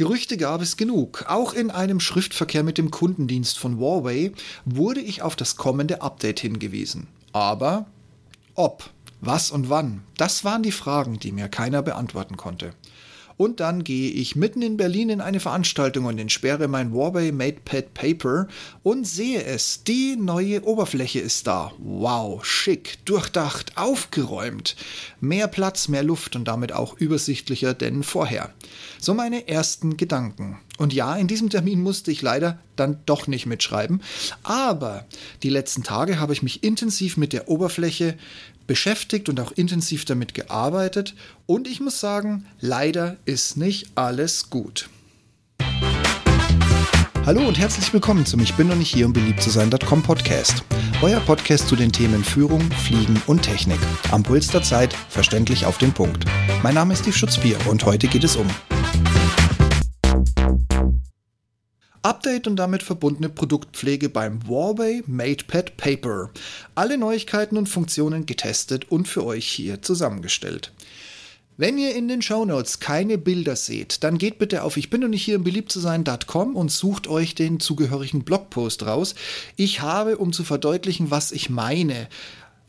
Gerüchte gab es genug. Auch in einem Schriftverkehr mit dem Kundendienst von Huawei wurde ich auf das kommende Update hingewiesen. Aber ob, was und wann, das waren die Fragen, die mir keiner beantworten konnte. Und dann gehe ich mitten in Berlin in eine Veranstaltung und entsperre mein Huawei MatePad Paper und sehe es. Die neue Oberfläche ist da. Wow, schick, durchdacht, aufgeräumt. Mehr Platz, mehr Luft und damit auch übersichtlicher denn vorher. So meine ersten Gedanken. Und ja, in diesem Termin musste ich leider dann doch nicht mitschreiben. Aber die letzten Tage habe ich mich intensiv mit der Oberfläche beschäftigt und auch intensiv damit gearbeitet. Und ich muss sagen, leider ist nicht alles gut. Hallo und herzlich willkommen zum Ich bin noch nicht hier, um beliebt zu sein.com Podcast. Euer Podcast zu den Themen Führung, Fliegen und Technik. Am Puls der Zeit, verständlich auf den Punkt. Mein Name ist Steve Schutzbier und heute geht es um Update und damit verbundene Produktpflege beim Huawei MatePad Paper. Alle Neuigkeiten und Funktionen getestet und für euch hier zusammengestellt. Wenn ihr in den Show Notes keine Bilder seht, dann geht bitte auf ich bin noch nicht hier im beliebt zu sein.com und sucht euch den zugehörigen Blogpost raus. Ich habe, um zu verdeutlichen, was ich meine,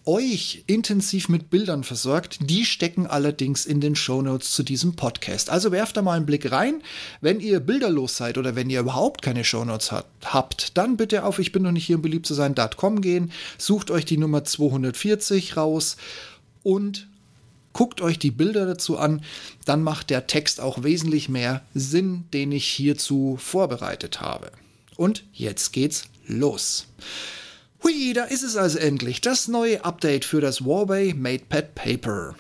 euch intensiv mit Bildern versorgt. Die stecken allerdings in den Shownotes zu diesem Podcast. Also werft da mal einen Blick rein. Wenn ihr bilderlos seid oder wenn ihr überhaupt keine Shownotes hat, habt, dann bitte auf ich bin noch nicht hier um beliebt zu sein.com gehen, sucht euch die Nummer 240 raus und guckt euch die Bilder dazu an, dann macht der Text auch wesentlich mehr Sinn, den ich hierzu vorbereitet habe. Und jetzt geht's los. Hui, da ist es also endlich, das neue Update für das Huawei MatePad Paper.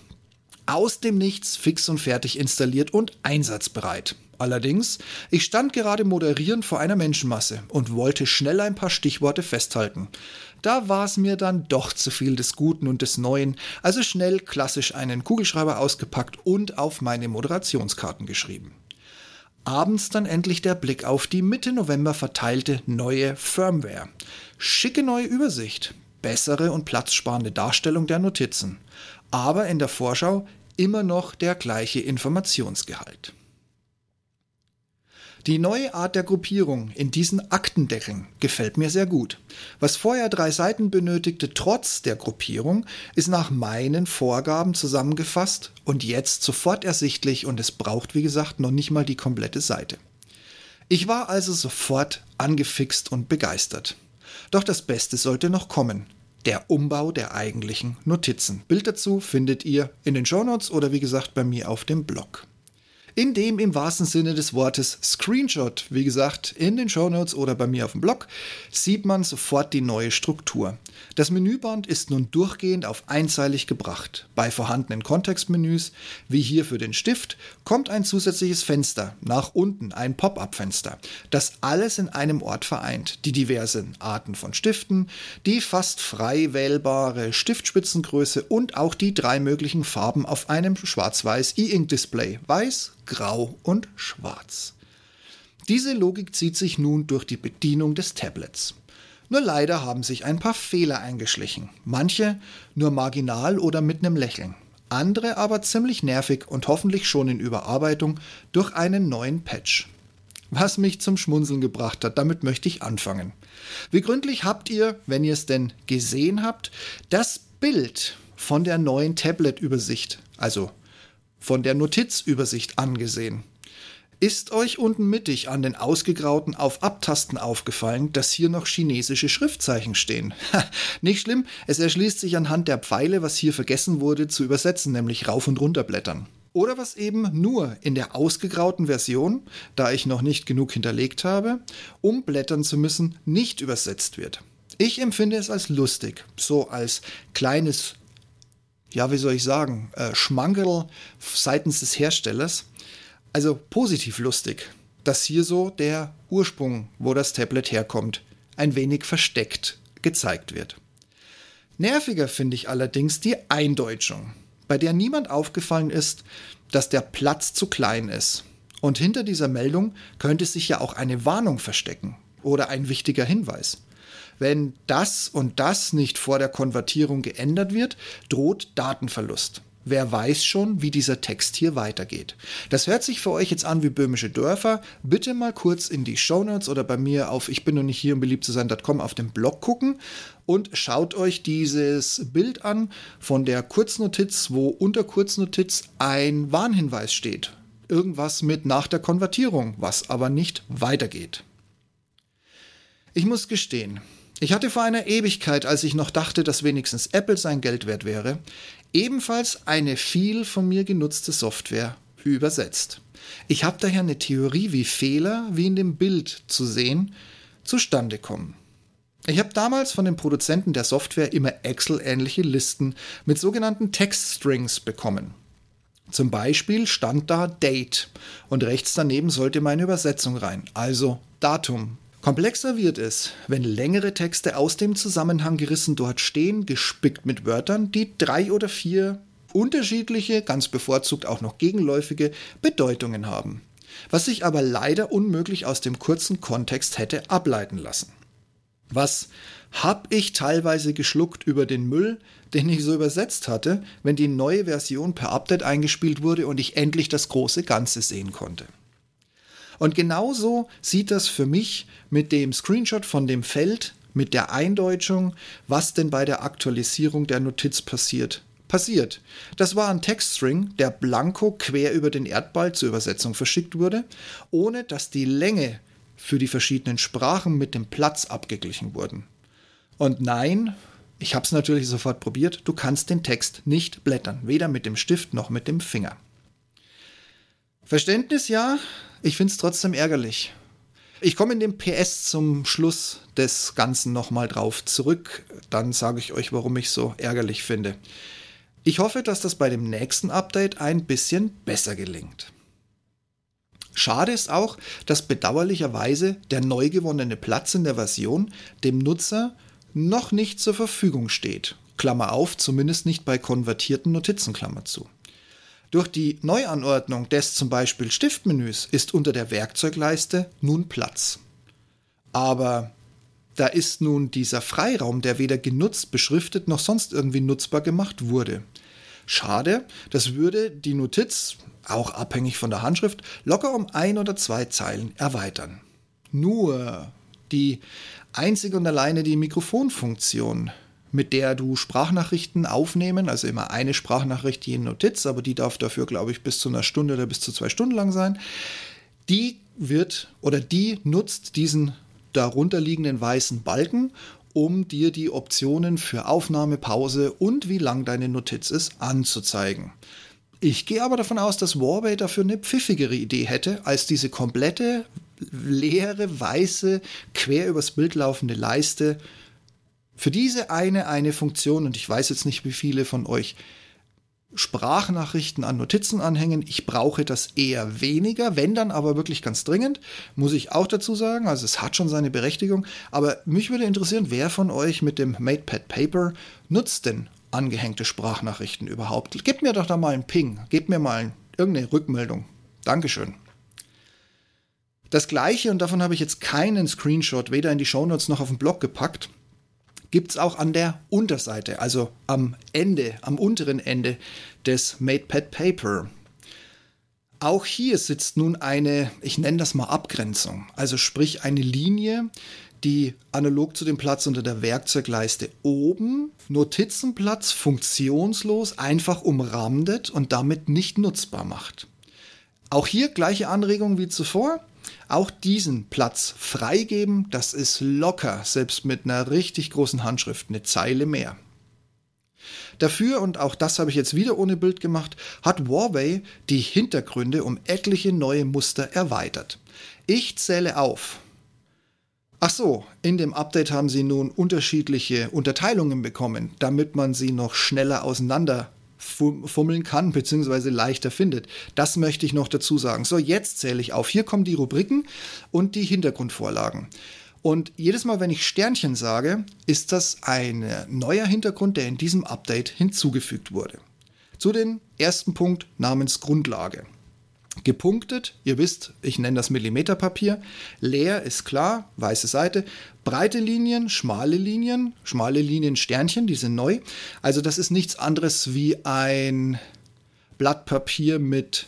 Aus dem Nichts fix und fertig installiert und einsatzbereit. Allerdings, ich stand gerade moderierend vor einer Menschenmasse und wollte schnell ein paar Stichworte festhalten. Da war es mir dann doch zu viel des Guten und des Neuen, also schnell klassisch einen Kugelschreiber ausgepackt und auf meine Moderationskarten geschrieben. Abends dann endlich der Blick auf die Mitte November verteilte neue Firmware. Schicke neue Übersicht, bessere und platzsparende Darstellung der Notizen, aber in der Vorschau immer noch der gleiche Informationsgehalt. Die neue Art der Gruppierung in diesen Aktendeckeln gefällt mir sehr gut. Was vorher drei Seiten benötigte, trotz der Gruppierung, ist nach meinen Vorgaben zusammengefasst und jetzt sofort ersichtlich und es braucht, wie gesagt, noch nicht mal die komplette Seite. Ich war also sofort angefixt und begeistert. Doch das Beste sollte noch kommen. Der Umbau der eigentlichen Notizen. Bild dazu findet ihr in den Shownotes oder wie gesagt bei mir auf dem Blog in dem im wahrsten Sinne des Wortes Screenshot, wie gesagt, in den Shownotes oder bei mir auf dem Blog, sieht man sofort die neue Struktur. Das Menüband ist nun durchgehend auf einseitig gebracht. Bei vorhandenen Kontextmenüs, wie hier für den Stift, kommt ein zusätzliches Fenster, nach unten ein Pop-up-Fenster, das alles in einem Ort vereint. Die diversen Arten von Stiften, die fast frei wählbare Stiftspitzengröße und auch die drei möglichen Farben auf einem schwarz-weiß E-Ink-Display, weiß, grau und schwarz. Diese Logik zieht sich nun durch die Bedienung des Tablets. Nur leider haben sich ein paar Fehler eingeschlichen. Manche nur marginal oder mit einem Lächeln. Andere aber ziemlich nervig und hoffentlich schon in Überarbeitung durch einen neuen Patch. Was mich zum Schmunzeln gebracht hat, damit möchte ich anfangen. Wie gründlich habt ihr, wenn ihr es denn gesehen habt, das Bild von der neuen Tablet-Übersicht, also von der Notizübersicht angesehen. Ist euch unten mittig an den ausgegrauten auf Abtasten aufgefallen, dass hier noch chinesische Schriftzeichen stehen? nicht schlimm, es erschließt sich anhand der Pfeile, was hier vergessen wurde zu übersetzen, nämlich rauf und runter blättern. Oder was eben nur in der ausgegrauten Version, da ich noch nicht genug hinterlegt habe, um blättern zu müssen, nicht übersetzt wird. Ich empfinde es als lustig, so als kleines ja, wie soll ich sagen, äh, Schmankerl seitens des Herstellers. Also positiv lustig, dass hier so der Ursprung, wo das Tablet herkommt, ein wenig versteckt gezeigt wird. Nerviger finde ich allerdings die Eindeutschung, bei der niemand aufgefallen ist, dass der Platz zu klein ist. Und hinter dieser Meldung könnte sich ja auch eine Warnung verstecken oder ein wichtiger Hinweis. Wenn das und das nicht vor der Konvertierung geändert wird, droht Datenverlust. Wer weiß schon, wie dieser Text hier weitergeht. Das hört sich für euch jetzt an wie böhmische Dörfer. Bitte mal kurz in die Shownotes oder bei mir auf ich bin noch nicht hier, um beliebt zu sein.com auf dem Blog gucken und schaut euch dieses Bild an von der Kurznotiz, wo unter Kurznotiz ein Warnhinweis steht. Irgendwas mit nach der Konvertierung, was aber nicht weitergeht. Ich muss gestehen, ich hatte vor einer Ewigkeit, als ich noch dachte, dass wenigstens Apple sein Geld wert wäre, ebenfalls eine viel von mir genutzte Software übersetzt. Ich habe daher eine Theorie, wie Fehler, wie in dem Bild zu sehen, zustande kommen. Ich habe damals von den Produzenten der Software immer Excel-ähnliche Listen mit sogenannten Textstrings bekommen. Zum Beispiel stand da Date und rechts daneben sollte meine Übersetzung rein, also Datum, Komplexer wird es, wenn längere Texte aus dem Zusammenhang gerissen dort stehen, gespickt mit Wörtern, die drei oder vier unterschiedliche, ganz bevorzugt auch noch gegenläufige Bedeutungen haben, was sich aber leider unmöglich aus dem kurzen Kontext hätte ableiten lassen. Was hab ich teilweise geschluckt über den Müll, den ich so übersetzt hatte, wenn die neue Version per Update eingespielt wurde und ich endlich das große Ganze sehen konnte. Und genauso sieht das für mich mit dem Screenshot von dem Feld, mit der Eindeutschung, was denn bei der Aktualisierung der Notiz passiert, passiert. Das war ein Textstring, der blanko quer über den Erdball zur Übersetzung verschickt wurde, ohne dass die Länge für die verschiedenen Sprachen mit dem Platz abgeglichen wurden. Und nein, ich habe es natürlich sofort probiert, du kannst den Text nicht blättern, weder mit dem Stift noch mit dem Finger. Verständnis ja, ich finde es trotzdem ärgerlich. Ich komme in dem PS zum Schluss des Ganzen nochmal drauf zurück. Dann sage ich euch, warum ich so ärgerlich finde. Ich hoffe, dass das bei dem nächsten Update ein bisschen besser gelingt. Schade ist auch, dass bedauerlicherweise der neu gewonnene Platz in der Version dem Nutzer noch nicht zur Verfügung steht. Klammer auf, zumindest nicht bei konvertierten Notizen, Klammer zu. Durch die Neuanordnung des zum Beispiel Stiftmenüs ist unter der Werkzeugleiste nun Platz. Aber da ist nun dieser Freiraum, der weder genutzt, beschriftet noch sonst irgendwie nutzbar gemacht wurde. Schade, das würde die Notiz, auch abhängig von der Handschrift, locker um ein oder zwei Zeilen erweitern. Nur die einzig und alleine die Mikrofonfunktion mit der du Sprachnachrichten aufnehmen, also immer eine Sprachnachricht je Notiz, aber die darf dafür, glaube ich, bis zu einer Stunde oder bis zu zwei Stunden lang sein. Die wird oder die nutzt diesen darunterliegenden weißen Balken, um dir die Optionen für Aufnahme, Pause und wie lang deine Notiz ist anzuzeigen. Ich gehe aber davon aus, dass Warbay dafür eine pfiffigere Idee hätte, als diese komplette leere, weiße, quer übers Bild laufende Leiste für diese eine, eine Funktion, und ich weiß jetzt nicht, wie viele von euch Sprachnachrichten an Notizen anhängen. Ich brauche das eher weniger, wenn dann aber wirklich ganz dringend, muss ich auch dazu sagen. Also es hat schon seine Berechtigung. Aber mich würde interessieren, wer von euch mit dem MatePad Paper nutzt denn angehängte Sprachnachrichten überhaupt? Gebt mir doch da mal einen Ping, gebt mir mal irgendeine Rückmeldung. Dankeschön. Das gleiche, und davon habe ich jetzt keinen Screenshot weder in die Shownotes noch auf den Blog gepackt, gibt es auch an der Unterseite, also am Ende, am unteren Ende des MatePad Paper. Auch hier sitzt nun eine, ich nenne das mal Abgrenzung, also sprich eine Linie, die analog zu dem Platz unter der Werkzeugleiste oben Notizenplatz funktionslos einfach umrandet und damit nicht nutzbar macht. Auch hier gleiche Anregung wie zuvor auch diesen Platz freigeben, das ist locker, selbst mit einer richtig großen Handschrift, eine Zeile mehr. Dafür, und auch das habe ich jetzt wieder ohne Bild gemacht, hat Warway die Hintergründe um etliche neue Muster erweitert. Ich zähle auf. Ach so, in dem Update haben sie nun unterschiedliche Unterteilungen bekommen, damit man sie noch schneller auseinander fummeln kann, beziehungsweise leichter findet. Das möchte ich noch dazu sagen. So, jetzt zähle ich auf. Hier kommen die Rubriken und die Hintergrundvorlagen. Und jedes Mal, wenn ich Sternchen sage, ist das ein neuer Hintergrund, der in diesem Update hinzugefügt wurde. Zu den ersten Punkt namens Grundlage. Gepunktet, ihr wisst, ich nenne das Millimeterpapier. Leer ist klar, weiße Seite. Breite Linien, schmale Linien, schmale Linien Sternchen, die sind neu. Also das ist nichts anderes wie ein Blatt Papier mit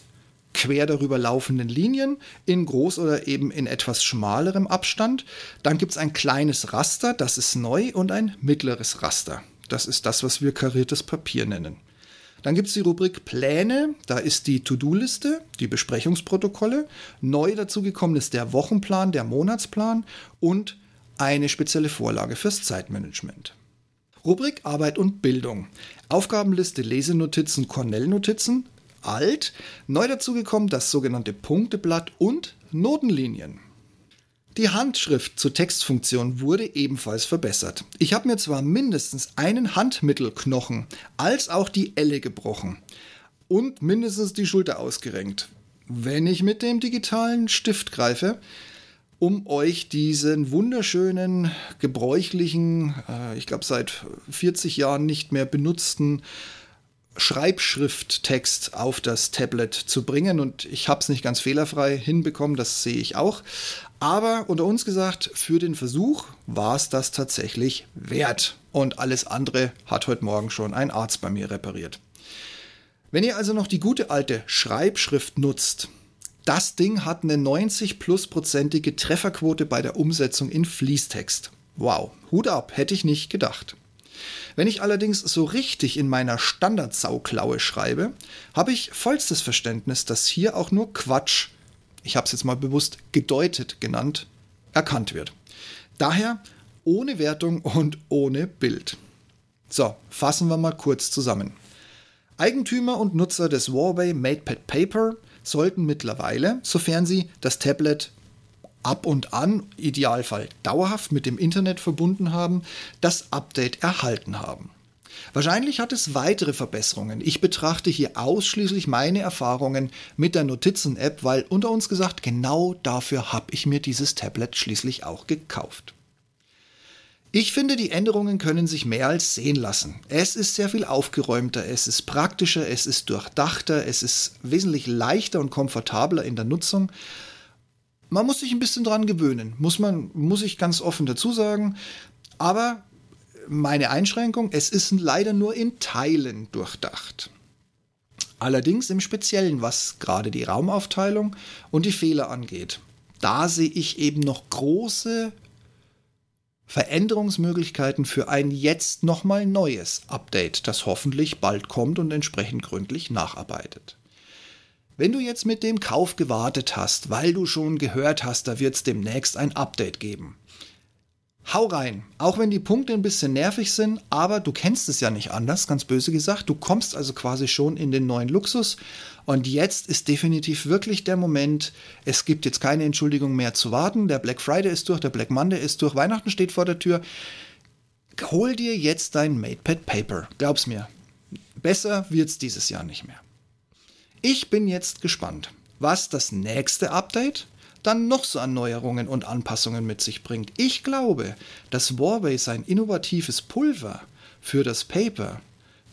quer darüber laufenden Linien in groß oder eben in etwas schmalerem Abstand. Dann gibt es ein kleines Raster, das ist neu, und ein mittleres Raster. Das ist das, was wir kariertes Papier nennen. Dann gibt es die Rubrik Pläne, da ist die To-Do-Liste, die Besprechungsprotokolle. Neu dazugekommen ist der Wochenplan, der Monatsplan und eine spezielle Vorlage fürs Zeitmanagement. Rubrik Arbeit und Bildung. Aufgabenliste Lesenotizen, Cornell-Notizen, alt. Neu dazugekommen das sogenannte Punkteblatt und Notenlinien. Die Handschrift zur Textfunktion wurde ebenfalls verbessert. Ich habe mir zwar mindestens einen Handmittelknochen als auch die Elle gebrochen und mindestens die Schulter ausgerenkt, wenn ich mit dem digitalen Stift greife, um euch diesen wunderschönen, gebräuchlichen, äh, ich glaube seit 40 Jahren nicht mehr benutzten Schreibschrifttext auf das Tablet zu bringen. Und ich habe es nicht ganz fehlerfrei hinbekommen, das sehe ich auch. Aber unter uns gesagt, für den Versuch war es das tatsächlich wert. Und alles andere hat heute Morgen schon ein Arzt bei mir repariert. Wenn ihr also noch die gute alte Schreibschrift nutzt, das Ding hat eine 90 plus prozentige Trefferquote bei der Umsetzung in Fließtext. Wow, Hut ab, hätte ich nicht gedacht. Wenn ich allerdings so richtig in meiner Standardsauklaue schreibe, habe ich vollstes Verständnis, dass hier auch nur Quatsch, ich habe es jetzt mal bewusst gedeutet genannt, erkannt wird. Daher ohne Wertung und ohne Bild. So, fassen wir mal kurz zusammen. Eigentümer und Nutzer des Huawei MatePad Paper sollten mittlerweile, sofern sie das Tablet ab und an, Idealfall dauerhaft mit dem Internet verbunden haben, das Update erhalten haben. Wahrscheinlich hat es weitere Verbesserungen. Ich betrachte hier ausschließlich meine Erfahrungen mit der Notizen-App, weil unter uns gesagt, genau dafür habe ich mir dieses Tablet schließlich auch gekauft. Ich finde, die Änderungen können sich mehr als sehen lassen. Es ist sehr viel aufgeräumter, es ist praktischer, es ist durchdachter, es ist wesentlich leichter und komfortabler in der Nutzung man muss sich ein bisschen dran gewöhnen, muss man, muss ich ganz offen dazu sagen. Aber meine Einschränkung, es ist leider nur in Teilen durchdacht. Allerdings im Speziellen, was gerade die Raumaufteilung und die Fehler angeht. Da sehe ich eben noch große Veränderungsmöglichkeiten für ein jetzt nochmal neues Update, das hoffentlich bald kommt und entsprechend gründlich nacharbeitet. Wenn du jetzt mit dem Kauf gewartet hast, weil du schon gehört hast, da wird es demnächst ein Update geben. Hau rein, auch wenn die Punkte ein bisschen nervig sind, aber du kennst es ja nicht anders, ganz böse gesagt. Du kommst also quasi schon in den neuen Luxus und jetzt ist definitiv wirklich der Moment, es gibt jetzt keine Entschuldigung mehr zu warten. Der Black Friday ist durch, der Black Monday ist durch, Weihnachten steht vor der Tür. Hol dir jetzt dein MatePad Paper, glaub's mir. Besser wird's dieses Jahr nicht mehr. Ich bin jetzt gespannt, was das nächste Update dann noch so an Neuerungen und Anpassungen mit sich bringt. Ich glaube, dass Huawei sein innovatives Pulver für das Paper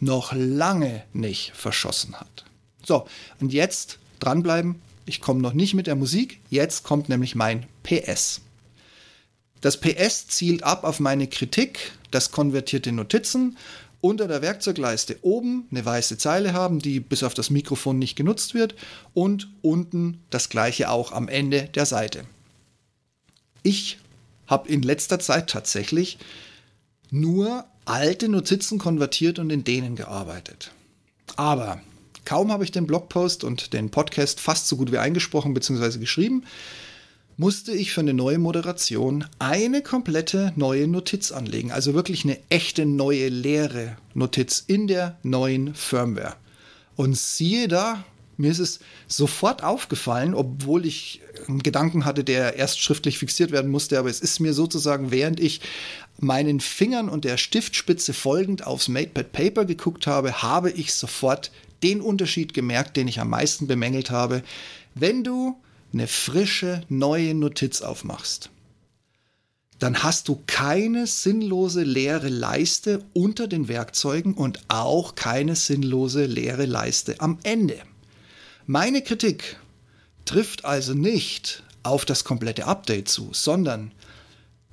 noch lange nicht verschossen hat. So, und jetzt dranbleiben. Ich komme noch nicht mit der Musik. Jetzt kommt nämlich mein PS. Das PS zielt ab auf meine Kritik, das konvertierte Notizen unter der Werkzeugleiste oben eine weiße Zeile haben, die bis auf das Mikrofon nicht genutzt wird und unten das gleiche auch am Ende der Seite. Ich habe in letzter Zeit tatsächlich nur alte Notizen konvertiert und in denen gearbeitet. Aber kaum habe ich den Blogpost und den Podcast fast so gut wie eingesprochen bzw. geschrieben, musste ich für eine neue Moderation eine komplette neue Notiz anlegen. Also wirklich eine echte neue leere Notiz in der neuen Firmware. Und siehe da, mir ist es sofort aufgefallen, obwohl ich einen Gedanken hatte, der erst schriftlich fixiert werden musste, aber es ist mir sozusagen, während ich meinen Fingern und der Stiftspitze folgend aufs MatePad Paper geguckt habe, habe ich sofort den Unterschied gemerkt, den ich am meisten bemängelt habe. Wenn du eine frische, neue Notiz aufmachst, dann hast du keine sinnlose leere Leiste unter den Werkzeugen und auch keine sinnlose leere Leiste am Ende. Meine Kritik trifft also nicht auf das komplette Update zu, sondern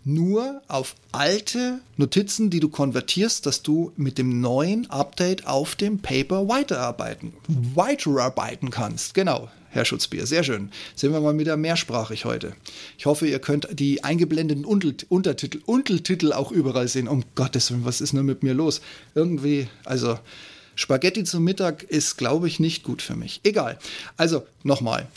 nur auf alte Notizen, die du konvertierst, dass du mit dem neuen Update auf dem Paper weiterarbeiten, weiterarbeiten kannst. Genau, Herr Schutzbier, sehr schön. Sind wir mal wieder mehrsprachig heute. Ich hoffe, ihr könnt die eingeblendeten Untertitel, Untertitel auch überall sehen. Um Gottes Willen, was ist nur mit mir los? Irgendwie, also Spaghetti zum Mittag ist, glaube ich, nicht gut für mich. Egal. Also nochmal,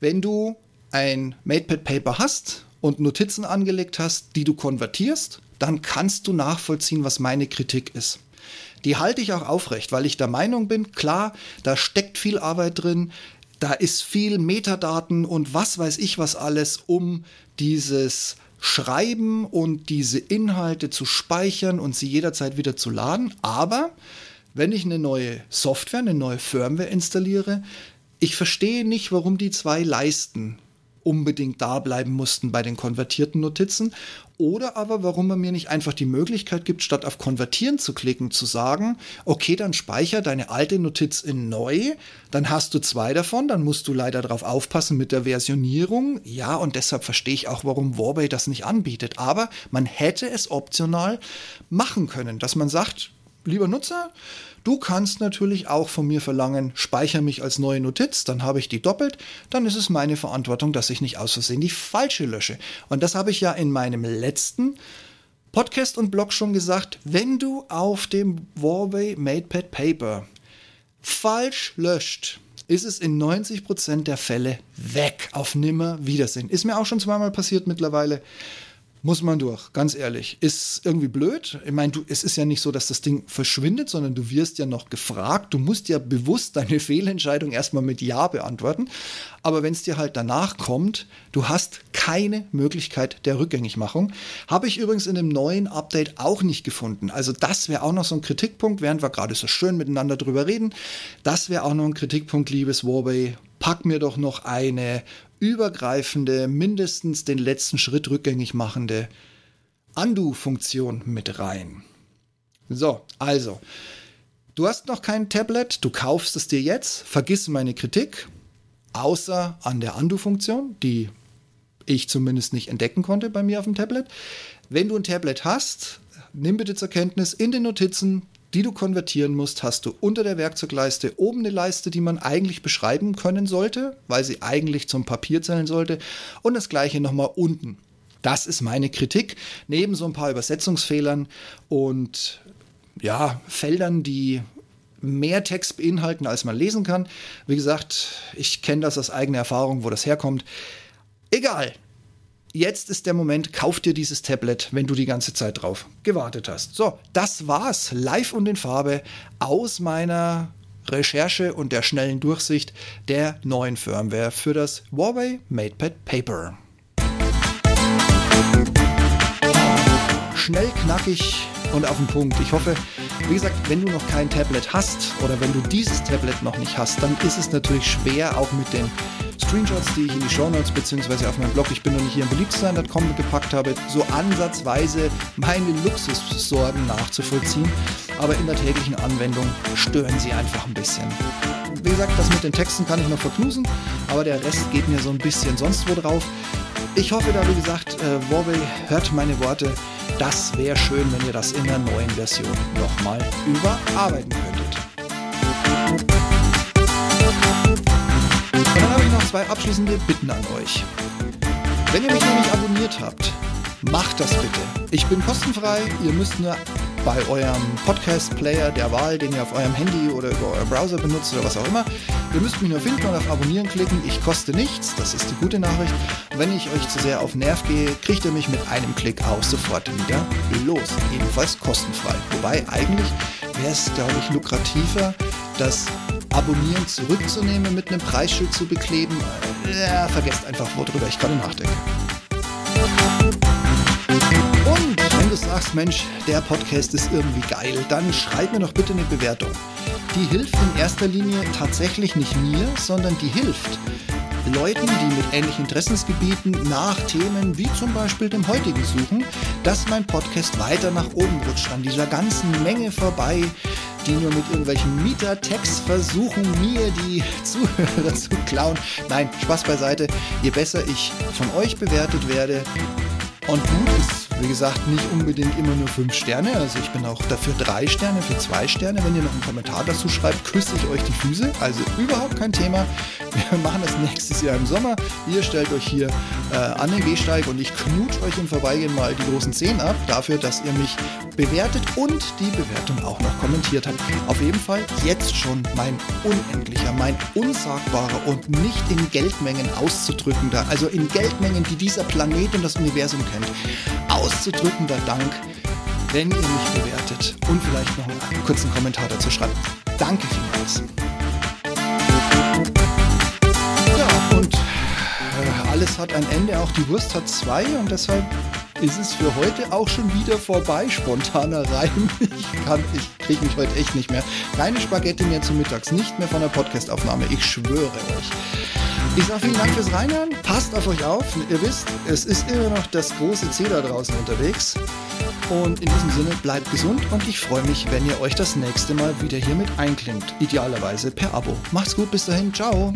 wenn du ein MatePad Paper hast und Notizen angelegt hast, die du konvertierst, dann kannst du nachvollziehen, was meine Kritik ist. Die halte ich auch aufrecht, weil ich der Meinung bin, klar, da steckt viel Arbeit drin, da ist viel Metadaten und was weiß ich was alles, um dieses Schreiben und diese Inhalte zu speichern und sie jederzeit wieder zu laden. Aber wenn ich eine neue Software, eine neue Firmware installiere, ich verstehe nicht, warum die zwei Leisten unbedingt da bleiben mussten bei den konvertierten Notizen. Oder aber warum man mir nicht einfach die Möglichkeit gibt, statt auf Konvertieren zu klicken, zu sagen, okay, dann speicher deine alte Notiz in neu, dann hast du zwei davon, dann musst du leider darauf aufpassen mit der Versionierung. Ja, und deshalb verstehe ich auch, warum Warbay das nicht anbietet. Aber man hätte es optional machen können, dass man sagt, lieber Nutzer, Du kannst natürlich auch von mir verlangen, speichere mich als neue Notiz, dann habe ich die doppelt, dann ist es meine Verantwortung, dass ich nicht aus Versehen die falsche lösche. Und das habe ich ja in meinem letzten Podcast und Blog schon gesagt, wenn du auf dem Huawei MatePad Paper falsch löscht, ist es in 90% der Fälle weg, auf nimmer Wiedersehen. Ist mir auch schon zweimal passiert mittlerweile. Muss man durch, ganz ehrlich. Ist irgendwie blöd. Ich meine, du, es ist ja nicht so, dass das Ding verschwindet, sondern du wirst ja noch gefragt. Du musst ja bewusst deine Fehlentscheidung erstmal mit Ja beantworten. Aber wenn es dir halt danach kommt, du hast keine Möglichkeit der Rückgängigmachung. Habe ich übrigens in dem neuen Update auch nicht gefunden. Also das wäre auch noch so ein Kritikpunkt, während wir gerade so schön miteinander drüber reden. Das wäre auch noch ein Kritikpunkt, liebes Warway. Pack mir doch noch eine übergreifende, mindestens den letzten Schritt rückgängig machende Undo-Funktion mit rein. So, also, du hast noch kein Tablet, du kaufst es dir jetzt, vergiss meine Kritik, außer an der Undo-Funktion, die ich zumindest nicht entdecken konnte bei mir auf dem Tablet. Wenn du ein Tablet hast, nimm bitte zur Kenntnis in den Notizen die du konvertieren musst, hast du unter der Werkzeugleiste oben eine Leiste, die man eigentlich beschreiben können sollte, weil sie eigentlich zum Papier zählen sollte. Und das gleiche nochmal unten. Das ist meine Kritik, neben so ein paar Übersetzungsfehlern und ja, Feldern, die mehr Text beinhalten, als man lesen kann. Wie gesagt, ich kenne das aus eigener Erfahrung, wo das herkommt. Egal, jetzt ist der Moment, kauf dir dieses Tablet, wenn du die ganze Zeit drauf gewartet hast. So, das war's live und in Farbe aus meiner Recherche und der schnellen Durchsicht der neuen Firmware für das Huawei MatePad Paper. Schnell, knackig und auf den Punkt. Ich hoffe, wie gesagt, wenn du noch kein Tablet hast oder wenn du dieses Tablet noch nicht hast, dann ist es natürlich schwer, auch mit den Screenshots, die ich in die Shownotes bzw. auf meinem Blog, ich bin noch nicht hier im Beliebtsein.com gepackt habe, so ansatzweise meine Luxussorgen nachzuvollziehen. Aber in der täglichen Anwendung stören sie einfach ein bisschen. Wie gesagt, das mit den Texten kann ich noch verknusen, aber der Rest geht mir so ein bisschen sonst wo drauf. Ich hoffe da, wie gesagt, äh, Warway hört meine Worte. Das wäre schön, wenn ihr das in der neuen Version nochmal überarbeiten könntet. Zwei abschließende Bitten an euch. Wenn ihr mich noch nicht abonniert habt, macht das bitte. Ich bin kostenfrei, ihr müsst nur bei eurem Podcast-Player der Wahl, den ihr auf eurem Handy oder über euren Browser benutzt oder was auch immer. Ihr müsst mich nur finden und auf Abonnieren klicken. Ich koste nichts, das ist die gute Nachricht. Wenn ich euch zu sehr auf Nerv gehe, kriegt ihr mich mit einem Klick auch sofort wieder los. Ebenfalls kostenfrei. Wobei eigentlich wäre es, glaube ich, lukrativer, das Abonnieren zurückzunehmen, mit einem Preisschild zu bekleben. Ja, vergesst einfach, worüber ich gerade nachdenke. Und wenn du sagst, Mensch, der Podcast ist irgendwie geil, dann schreib mir doch bitte eine Bewertung. Die hilft in erster Linie tatsächlich nicht mir, sondern die hilft Leuten, die mit ähnlichen Interessensgebieten nach Themen wie zum Beispiel dem heutigen suchen, dass mein Podcast weiter nach oben rutscht, an dieser ganzen Menge vorbei, die nur mit irgendwelchen Mietertext versuchen, mir die Zuhörer zu klauen. Nein, Spaß beiseite. Je besser ich von euch bewertet werde, und gut ist, wie gesagt, nicht unbedingt immer nur fünf Sterne. Also ich bin auch dafür drei Sterne, für zwei Sterne. Wenn ihr noch einen Kommentar dazu schreibt, küsse ich euch die Füße. Also überhaupt kein Thema. Wir machen das nächstes Jahr im Sommer. Ihr stellt euch hier äh, an den Gehsteig und ich knutsch euch im Vorbeigehen mal die großen Zehen ab. Dafür, dass ihr mich bewertet und die Bewertung auch noch kommentiert habt. Auf jeden Fall jetzt schon mein unendlicher, mein unsagbarer und nicht in Geldmengen auszudrückender, also in Geldmengen, die dieser Planet und das Universum kennt, auszudrückender Dank, wenn ihr mich bewertet und vielleicht noch einen kurzen Kommentar dazu schreibt. Danke vielmals. Ja, und äh, alles hat ein Ende, auch die Wurst hat zwei und deshalb ist es für heute auch schon wieder vorbei. Spontaner Reim. Ich kann, ich kriege mich heute echt nicht mehr. Keine Spaghetti mehr zum Mittags, nicht mehr von der Podcastaufnahme. Ich schwöre euch. Ich sage vielen Dank fürs Reinhören. Passt auf euch auf. Ihr wisst, es ist immer noch das große C da draußen unterwegs. Und in diesem Sinne bleibt gesund und ich freue mich, wenn ihr euch das nächste Mal wieder hier mit einklingt. Idealerweise per Abo. Macht's gut, bis dahin. Ciao.